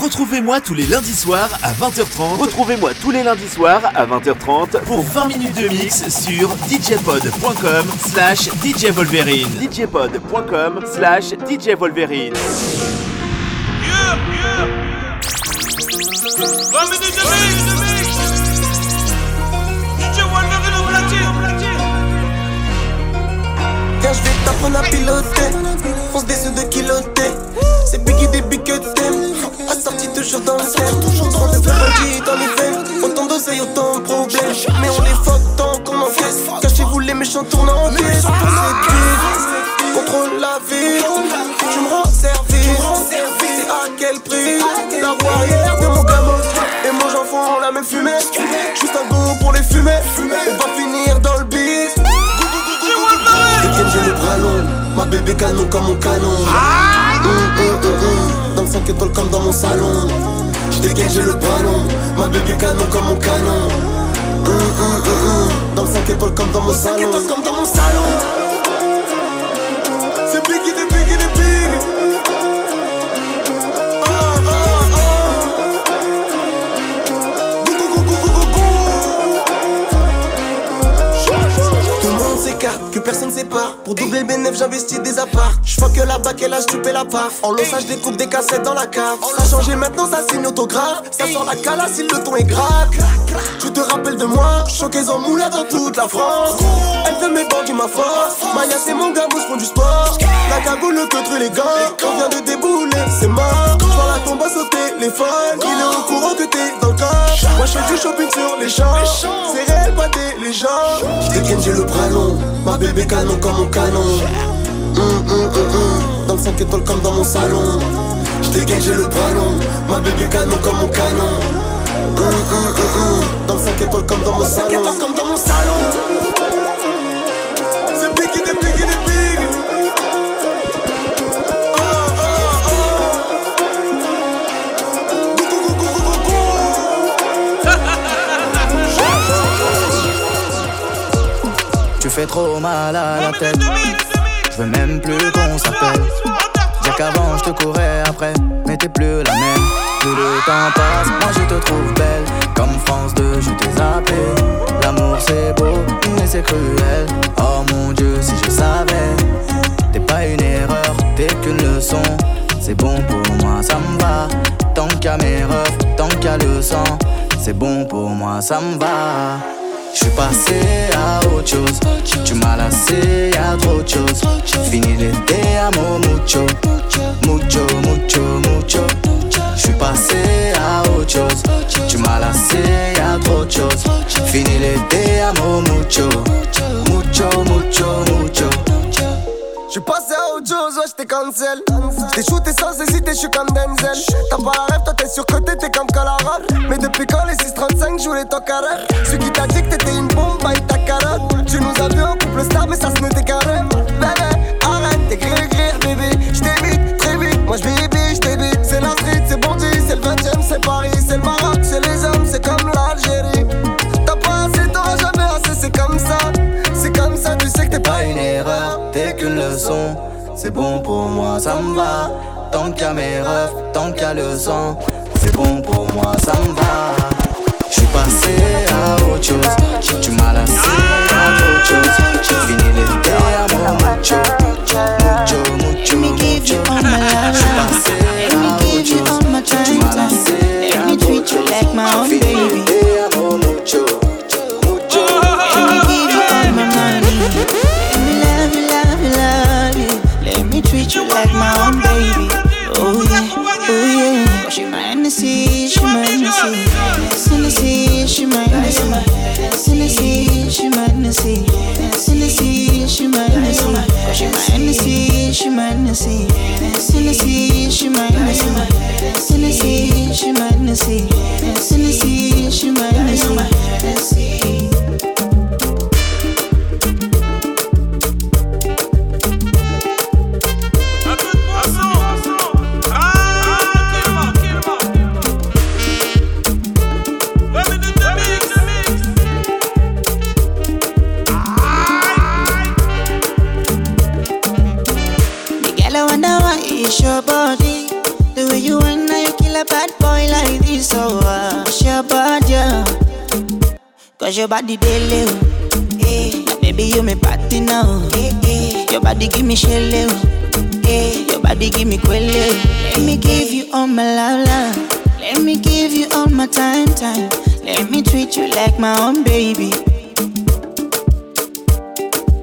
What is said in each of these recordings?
Retrouvez-moi tous les lundis soirs à 20h30. Retrouvez-moi tous les lundis soirs à 20h30 pour 20 minutes de mix sur djpod.com slash djvolverine. djpod.com slash djvolverine. Yeah, yeah. 20 minutes de mix. DJ Wolverine au platine. Viens, je vais t'apprendre à piloter. Des ceux de kiloter. C'est Biggie des Big que t'aimes. Assorti toujours dans le thème. Toujours trop de bandits dans les veines. Autant d'oseille, autant de problèmes. Mais on les fuck tant qu'on encaisse. Cachez-vous les méchants tournant en pièces. Contrôle la vie. Tu me rends service. C'est à quel prix La roue arrière de mon gamin. Et moi j'en fous la même fumée. Juste un goût pour les fumer. On va finir dans le. Dès j'ai le bras long, ma bébé canon comme mon canon. Hum, hum, hum. Dans le 5 étoiles comme dans mon salon. J'dégaine, j'ai le ballon, ma bébé canon comme mon canon. Dans le 5 étoiles comme dans mon salon. comme dans mon salon. Pour doubler le bénéfice, j'investis des apparts. J'vois que là-bas, qu'elle a chopé la part. En l'ossage, je découpe des cassettes dans la cave. Ça a changé maintenant, ça signe autographe. Ça sort la calasse si le ton est grave. Tu te rappelles de moi, choqués en moulin dans toute la France. Elle veut mes bandits, ma force. Maya, c'est mon gars, font du sport. La cagoule, que truc les gars. On vient de débouler, c'est mort. J'vois la tombe à sauter, les fans. Il est au courant que t'es dans le corps. Moi, j'fais du shopping sur les champs. C'est réel, pas des légendes. J'dégaine, j'ai le bras long. Ma bébé canon comme mon canon. Dans le 5 étoiles comme dans mon salon. J'dégaine, j'ai le ballon. Ma bébé canon comme mon canon. Dans le 5 étoiles comme dans mon salon. comme dans mon salon. Tu fais trop mal à la tête. Je veux même plus qu'on s'appelle. Dire qu'avant je te courais après, mais t'es plus la même. Plus le temps passe, moi je te trouve belle. Comme France 2, je t'ai zappé. L'amour c'est beau, mais c'est cruel. Oh mon Dieu, si je savais. T'es pas une erreur, t'es qu'une leçon. C'est bon pour moi, ça me va. Tant a mes refs, tant a le sang. C'est bon pour moi, ça me va. Je suis passé à autre chose. Tu m'as lassé, y'a trop de choses. Fini l'été à mon mucho. Mucho, mucho, mucho. Je suis passé à autre chose. Tu m'as lassé, y'a trop de choses. Fini l'été à mon mucho. Mucho, mucho, mucho. J'suis passé j't'ai cancel. J't'ai shooté sans hésiter, j'suis comme Denzel. T'as pas la rêve, toi t'es sûr que t'étais comme Calaral. Mais depuis quand les 635 jouent les rêve Celui qui t'a dit que t'étais une bombe, baille ta carotte. Tu nous as vu en couple star, mais ça se n'était qu'un rêve. Bébé, arrête d'écrire, écrire, bébé. J't'évite, très vite, moi j'bébé, j't'évite. C'est la street, c'est Bondy, c'est le 20 e c'est Paris, c'est le Maroc, c'est les hommes, c'est comme l'Algérie. T'as pas assez, t'auras jamais assez, c'est comme ça. C'est comme ça, tu sais que t'es Pas une erreur, t'es qu'une leçon. C'est bon pour moi, ça me va. Tant qu'il y a mes refs, tant qu'il y a le sang. C'est bon pour moi, ça me va. Je suis passé à autre chose. Tu m'as lassé see. body daily, oh. Eh, hey. Baby, you me party now. Hey, eh, eh, hey. Your body give me shell, oh. Hey. Your body give me quelle. oh. Let me give you all my love, love. Let me give you all my time, time. Let me treat you like my own baby.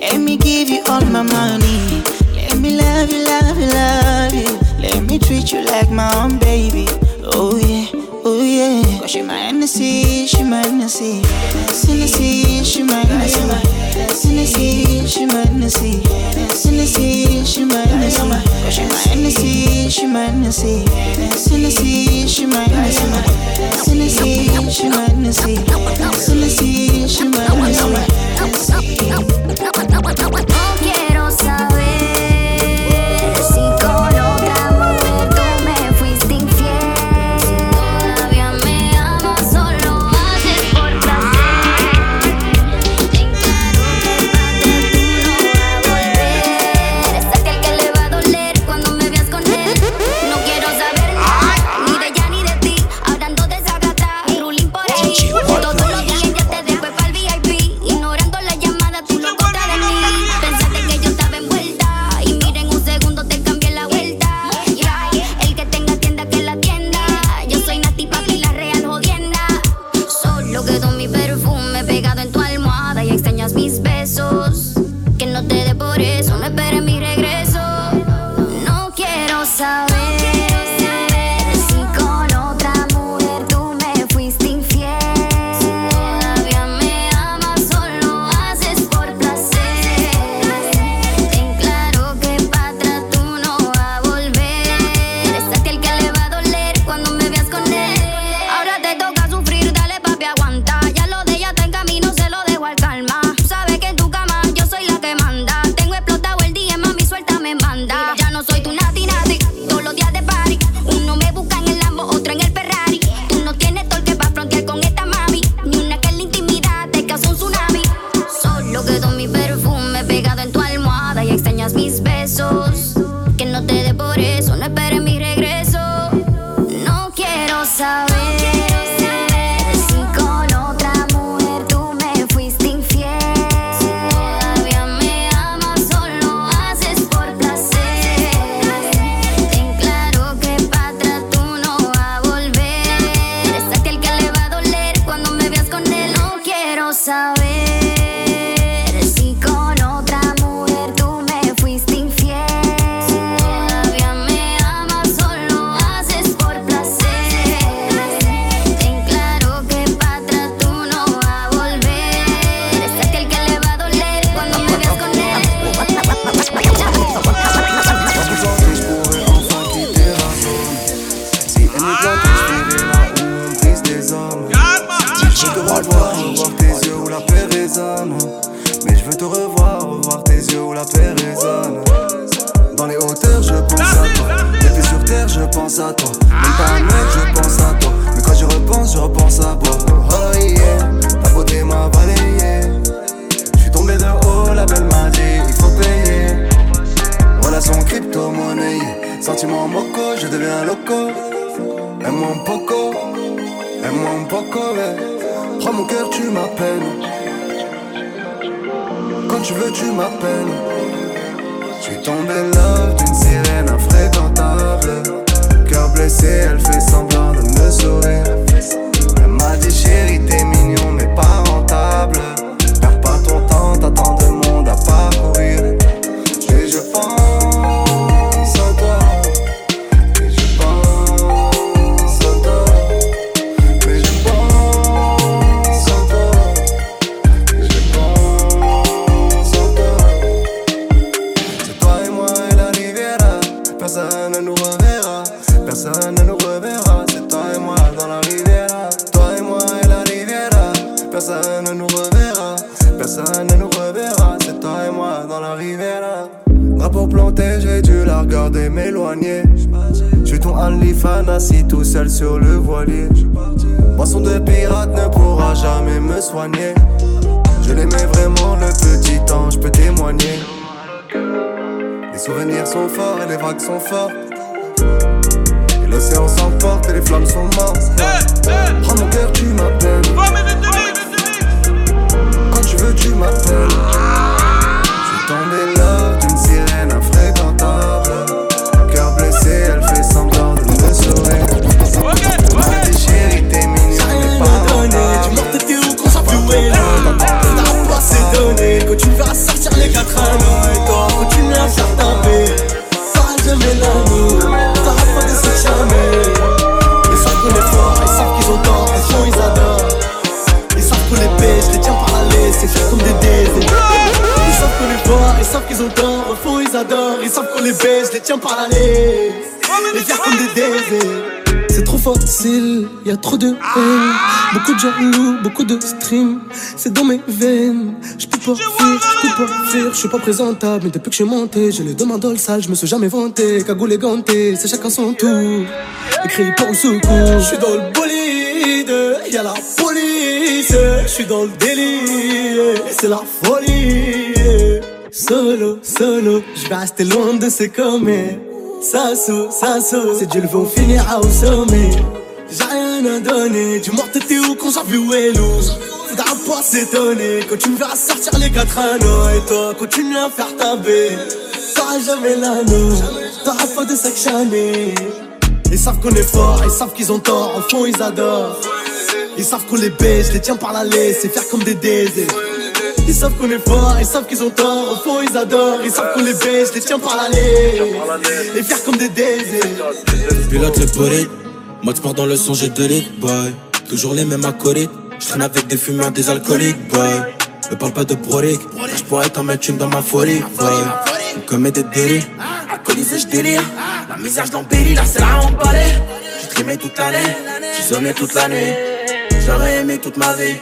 Let me give you all my money. Let me love you, love you, love you. Let me treat you like my own baby. Oh yeah. She my Hennessy, she my Hennessy. Hennessy, she my Hennessy. Hennessy, she my Hennessy. Hennessy, she my Hennessy. She my Hennessy, she my Hennessy. Hennessy, she my Hennessy. Hennessy, she my Hennessy. Hennessy, she my regardais m'éloigner. Je suis ton fan assis tout seul sur le voilier. Poisson de pirate ne pourra jamais me soigner. Je l'aimais vraiment, le petit temps, je peux témoigner. Les souvenirs sont forts et les vagues sont fortes. Et l'océan s'emporte et les flammes sont mortes. Prends mon cœur, tu m'appelles. Quand tu veux, tu m'appelles. Quand tu verras sortir les quatre anneaux Et toi, continue à faire taper jamais l'amour, t'auras pas de sexe jamais. Ils savent qu'on est fort, ils savent qu'ils ont tort, au fond ils adorent. Ils savent qu'on les baisse, je les tiens par la laisse, c'est faire comme des dés. Ils savent qu'on est fort, ils savent qu'ils ont tort, au fond ils adorent. Ils savent qu'on les baisse, je les tiens par la laisse. Les faire comme des dés facile, y a trop de haine. Beaucoup de jaloux, beaucoup de stream. C'est dans mes veines. Je peux pas fuir, je peux pas fuir. Je suis pas présentable, mais depuis que je suis monté, j'ai les deux mains dans le sale. Je me suis jamais vanté. Cagoule et ganté, c'est chacun son tour. Écrit pas au secours. Je suis dans le bolide, y a la police. Je suis dans le délire, c'est la folie. Solo, solo, je vais rester loin de ces commets. Ça saute, c'est Dieu le veut, on finira au sommet. J'ai rien à donner, mort t'étais où quand j'ai vu l'eau Faudra pas s'étonner. Quand tu me verras sortir les quatre anneaux. Et toi, continue à faire ta baie T'auras jamais l'anneau, t'auras pas de sac Ils savent qu'on est fort, ils savent qu'ils ont tort, au fond ils adorent. Ils savent qu'on les baisse, je les tiens par la laisse et faire comme des dés ils savent qu'on est fort, ils savent qu'ils ont tort, au fond ils adorent, ils savent qu'on les baisse, je les tiens par la laisse Et faire comme des dés Pilote le bolide, mode sport dans le son, j'ai de lit, boy. Toujours les mêmes acolytes, je traîne avec des fumeurs, des alcooliques, boy. Me parle pas de brolique, je pourrais t'en mettre une dans ma folie, boy. On commet des délits, alcoolisé, je. La misère, je là c'est la emballée. J'ai trimé toute l'année, j'ai sonné toute l'année. J'aurais aimé toute ma vie.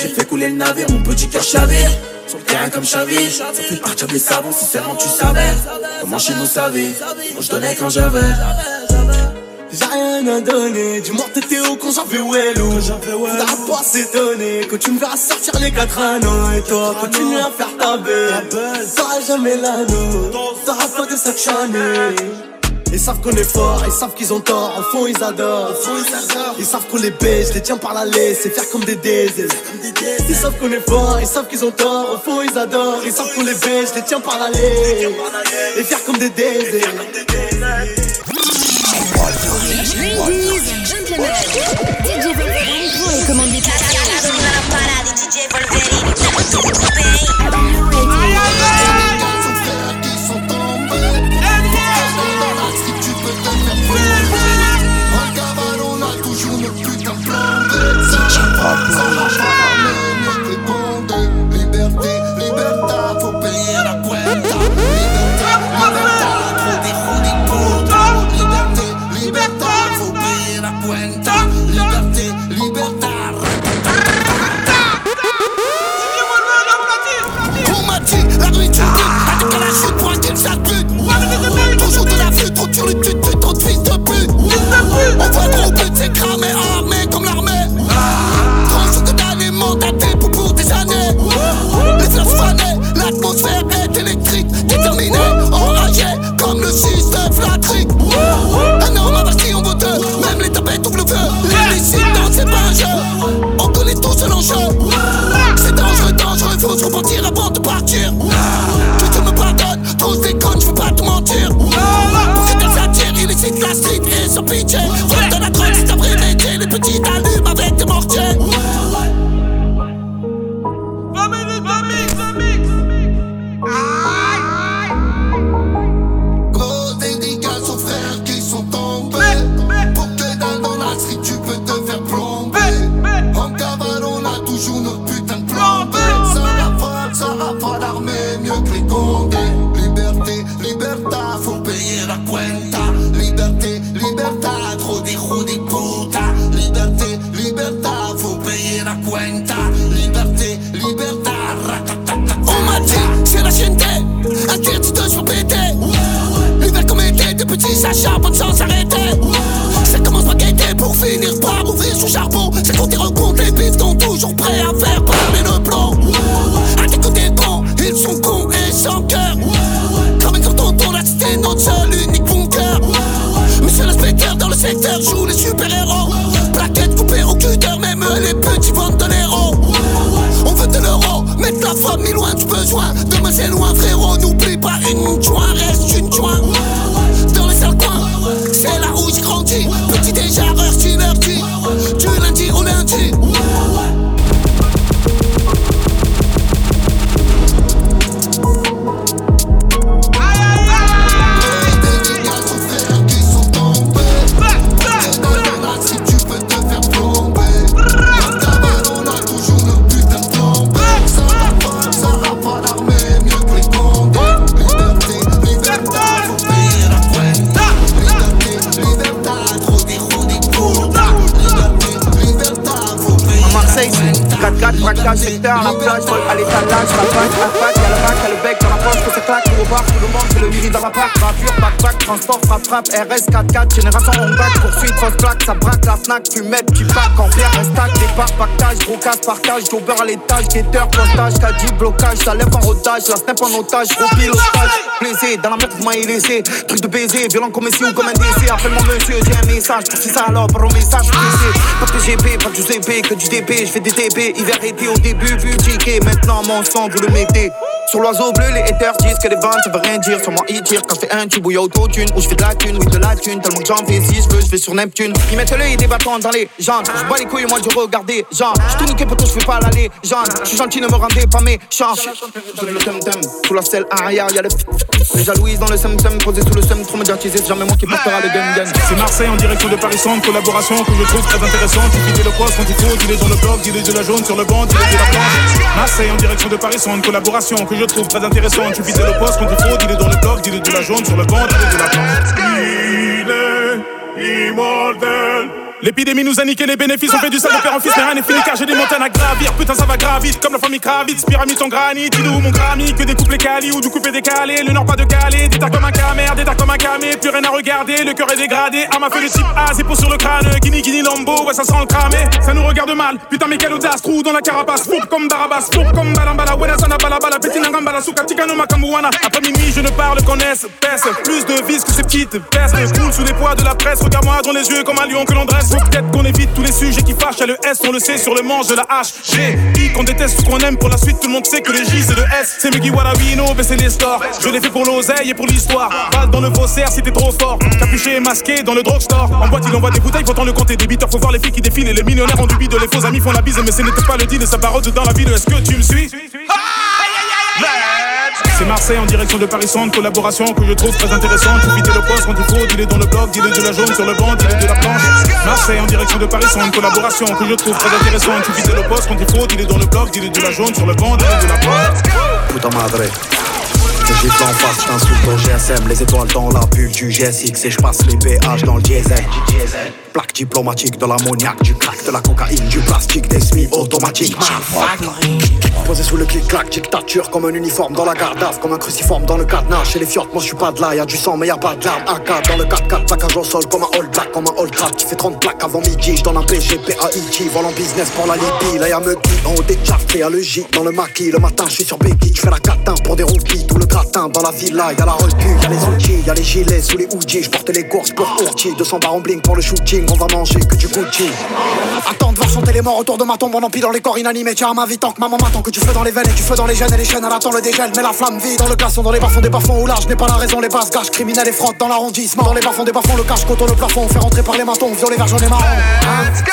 J'ai fait couler le navire, mon petit cœur chavire. Sur le terrain comme Chavir, ça fait partir des savons, si seulement tu savais. Comment chez nous savait, moi je donnais quand j'avais. J'ai rien à donner, du mort t'étais où quand j'en où est l'eau Faudra pas s'étonner quand tu me verras sortir les quatre anneaux. Et toi continue à faire ta belle T'auras jamais l'anneau, t'auras pas de sac chané ils savent qu'on est fort, ils savent qu'ils ont tort, au fond ils adorent. Ils savent qu'on les baisse, je les tiens par la laisse et faire comme des dés. Ils savent qu'on est fort, ils savent qu'ils ont tort, au fond ils adorent. Ils savent qu'on les baisse, je les tiens par la laisse et faire comme des dés. Ladies and gentlemen, DJ Wolverine pour les commandes des dangereux, dangereux, faut se repentir avant de partir. Que Dieu me pardonne, tous déconne, je veux pas te mentir. Pour certains satires, illicite la street et sans pitié. Jouent les super-héros. Plaquettes coupées au cutter, même les petits vendent de l'héros. On veut de l'euro, mettre la famille loin du besoin. Demain c'est loin, frérot, n'oublie pas une joint, reste une joint. Transport, frappe, frappe, RS, 4-4, génération on back, poursuite, fausse plaque, ça braque, la Fnac, fumette, qui pack, en pierre, un stack, départ, pactage, gros casse, partage, beurre à l'étage, guetteur, postage, caddie, blocage, ça lève en rodage, la snap en otage, gros pilotage, plaisir, dans la merde, vous m'avez laissé, truc de baiser, violent comme ici ou comme un DC, appelle-moi monsieur, j'ai un message, c'est ça alors, par message, PC, pas de GP, pas du CP, que du DP, je fais des TP, hiver, été au début, vu ticket, maintenant mon sang, vous le mettez. Sur l'oiseau bleu, les haters disent que les ventes ça veut rien dire. Sur moi, ils tirent quand je fais un tube ou y'a autotune. Ou je fais de la thune, oui, de la thune. Tellement que j'en fais si je veux, je vais sur Neptune. Ils mettent l'œil des bâtons dans les jambes. Je bois les couilles, moi, je regarder. Genre, je tout niqué pour je fais pas l'aller. Genre, je suis gentil, ne me rendez pas méchant. Je donne le tum-tum. Sous la selle arrière, y'a le. Les jalouises dans le sem-sem. Posé sous le sem, trop médiatisé. Jamais moi qui portera le gun-gun. C'est Marseille en direction de Paris Centre, collaboration que je trouve très intéressante. Tu le poste quand il faut, est dans le il est de la jaune sur le banc, est de la planche. Marseille en direction de Paris Centre, collaboration je trouve très intéressante. Tu fidèle le poste quand il faut, il est dans le bloc, il est de la jaune sur le banc, il est de la planche. Il est immortel. L'épidémie nous a niqué les bénéfices, on fait du sale de père en fils, mais rien n'est fini car j'ai des montagnes à gravir. Putain, ça va gravite comme la famille Kravitz, pyramide en granit, est où mon grammy Que des couplets cali ou du coupé décalé, le nord pas de calé, des comme un camer, des comme un camé, plus rien à regarder, le cœur est dégradé. Ah, m'a fait le type c'est pour sur le crâne, Guinea Guinea Lambo, ouais, ça sent cramé, ça nous regarde mal. Putain, mais quelle audace, trou dans la carapace, fou comme Barabas, fou comme Balambala, Wena Sana Balabala, Petit Nangambala, Souka Tikano. Après minuit, je ne parle qu'en S, pèse, plus de vis que ces petites pestes, coule sous les poids de la presse, regarde-moi dans les yeux comme un lion que l'on dresse, faut peut-être qu'on évite tous les sujets qui fâchent. À le S, on le sait sur le manche de la H. G, I, qu'on déteste ou qu'on aime pour la suite. Tout le monde sait que le J, c'est le S. C'est Muggy Warawino, baisser les stores. Je l'ai fait pour l'oseille et pour l'histoire. Balle dans le faussaire si t'es trop fort. Capuché et masqué dans le drugstore. En boîte, il envoie des bouteilles, pourtant le compter des biteurs. Faut voir les filles qui défilent et les millionnaires ont du bide. Les faux amis font la bise, mais ce n'était pas le deal. Ça barotte dans la ville. Est-ce que tu me suis? C'est Marseille en direction de Paris Centre, collaboration que je trouve très intéressante. Tu fidèle le poste quand il faut, il est dans le bloc, il est de la jaune sur le banc, il est de la planche. Marseille en direction de Paris Centre, collaboration que je trouve très intéressante. Tu fidèle le poste quand il faut, il est dans le bloc, il est de la jaune sur le banc, il est de la planche. Puta madre. Que j'ai en face, j't'insulte au GSM, les étoiles dans la bulle du GSX et je passe les péages dans le diesel. Plaque diplomatique de l'ammoniac, du crack, de la cocaïne, du plastique, des semi automatiques. Posé sous le clic-clac, dictature comme un uniforme dans la garde comme un cruciforme dans le cadenas. Chez les fiottes, moi je suis pas de là, y'a du sang mais y'a pas de larmes. AK dans le 4-4, package au sol comme un all black, comme un all trap qui fait 30 plaques avant midi. J'donne un PGP à IT, vol en business pour la Libye. Là y'a Muggy en haut des charts, y'a le J dans le maquis. Le matin, je suis sur Becky, je fais la catin pour des roupies. Tout le dans la villa, y'a la recul, y'a les outils, y'a les gilets sous les hoodies. Je porte les courses pour Urti, 200 barres en bling pour le shooting. On va manger que du Gucci. Attends de voir chanter les morts autour de ma tombe, on empile dans les corps inanimés. Tiens, ma vie tant que maman m'attend que tu fais dans les veines et tu fais dans les gènes et les chaînes. Elle attend le dégel, mais la flamme vit dans le glaçon, dans les bas-fonds des bas-fonds où je n'ai pas la raison. Les basses gages criminels et frottes dans l'arrondissement. Dans les bas-fonds des bas-fonds, le cache contre le plafond. On fait rentrer par les matons, violet, vert, jaune et marron.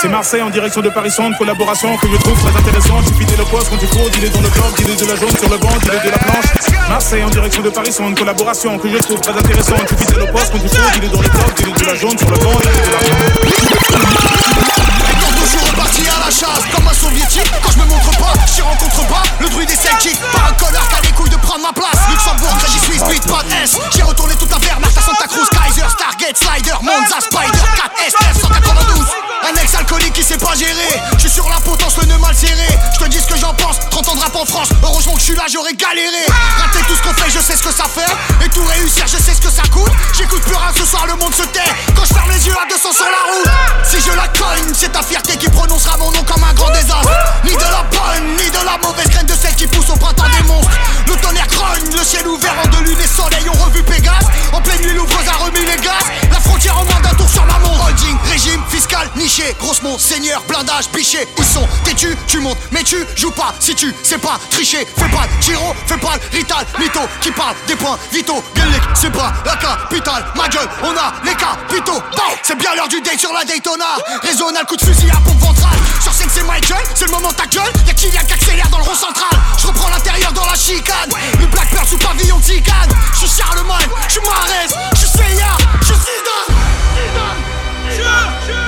C'est Marseille en direction de Paris Centre, collaboration que je trouve très intéressante. Tu fidèle le poste quand il faut, il est dans le bloc, il est de la jaune sur le banc, il est de la planche. Marseille en direction de Paris Centre, collaboration que je trouve très intéressante. Tu fidèle le poste quand il faut, il est dans le il est de la jaune sur le banc. La chasse. Comme un soviétique Quand je me montre pas, j'y rencontre pas Le druide est Celtic Pas un connard qui a les couilles de prendre ma place. Luxembourg, Crédit Suisse, Beat, pas S. J'ai retourné toute la Wehrmacht à Santa Cruz Kaiser, Stargate, Slider, Monza, Spider 4S, 992 Un ex alcoolique qui sait pas gérer. Je suis sur la potence, le nœud mal serré. Je te dis ce que j'en pense, 30 ans de rap en France. Heureusement que je suis là, j'aurais galéré. Rater tout ce qu'on fait, je sais ce que ça fait. Et tout réussir, je sais ce que ça coûte. J'écoute plus rien ce soir, le monde se tait. Quand je ferme les yeux à 200 sur la route Si je la cogne, c'est ta fierté mon seigneur, blindage, bichet, ils sont têtus, tu? Montes, mais tu joues pas, si tu sais pas tricher, fais pas giro, fais pas rital, mytho, qui parle des points vitaux, Gallic, c'est pas la capitale, ma gueule, on a les capitaux, c'est bien l'heure du date sur la Daytona, raisonne coup de fusil à pompe ventrale, sur scène c'est Michael, c'est le moment ta gueule, y'a Kylian qui accélère dans le rond central, je reprends l'intérieur dans la chicane, le Blackbird sous pavillon de tigane, je suis Charlemagne, je suis je suis Seiya, je suis Zidane, Zidane, je, je...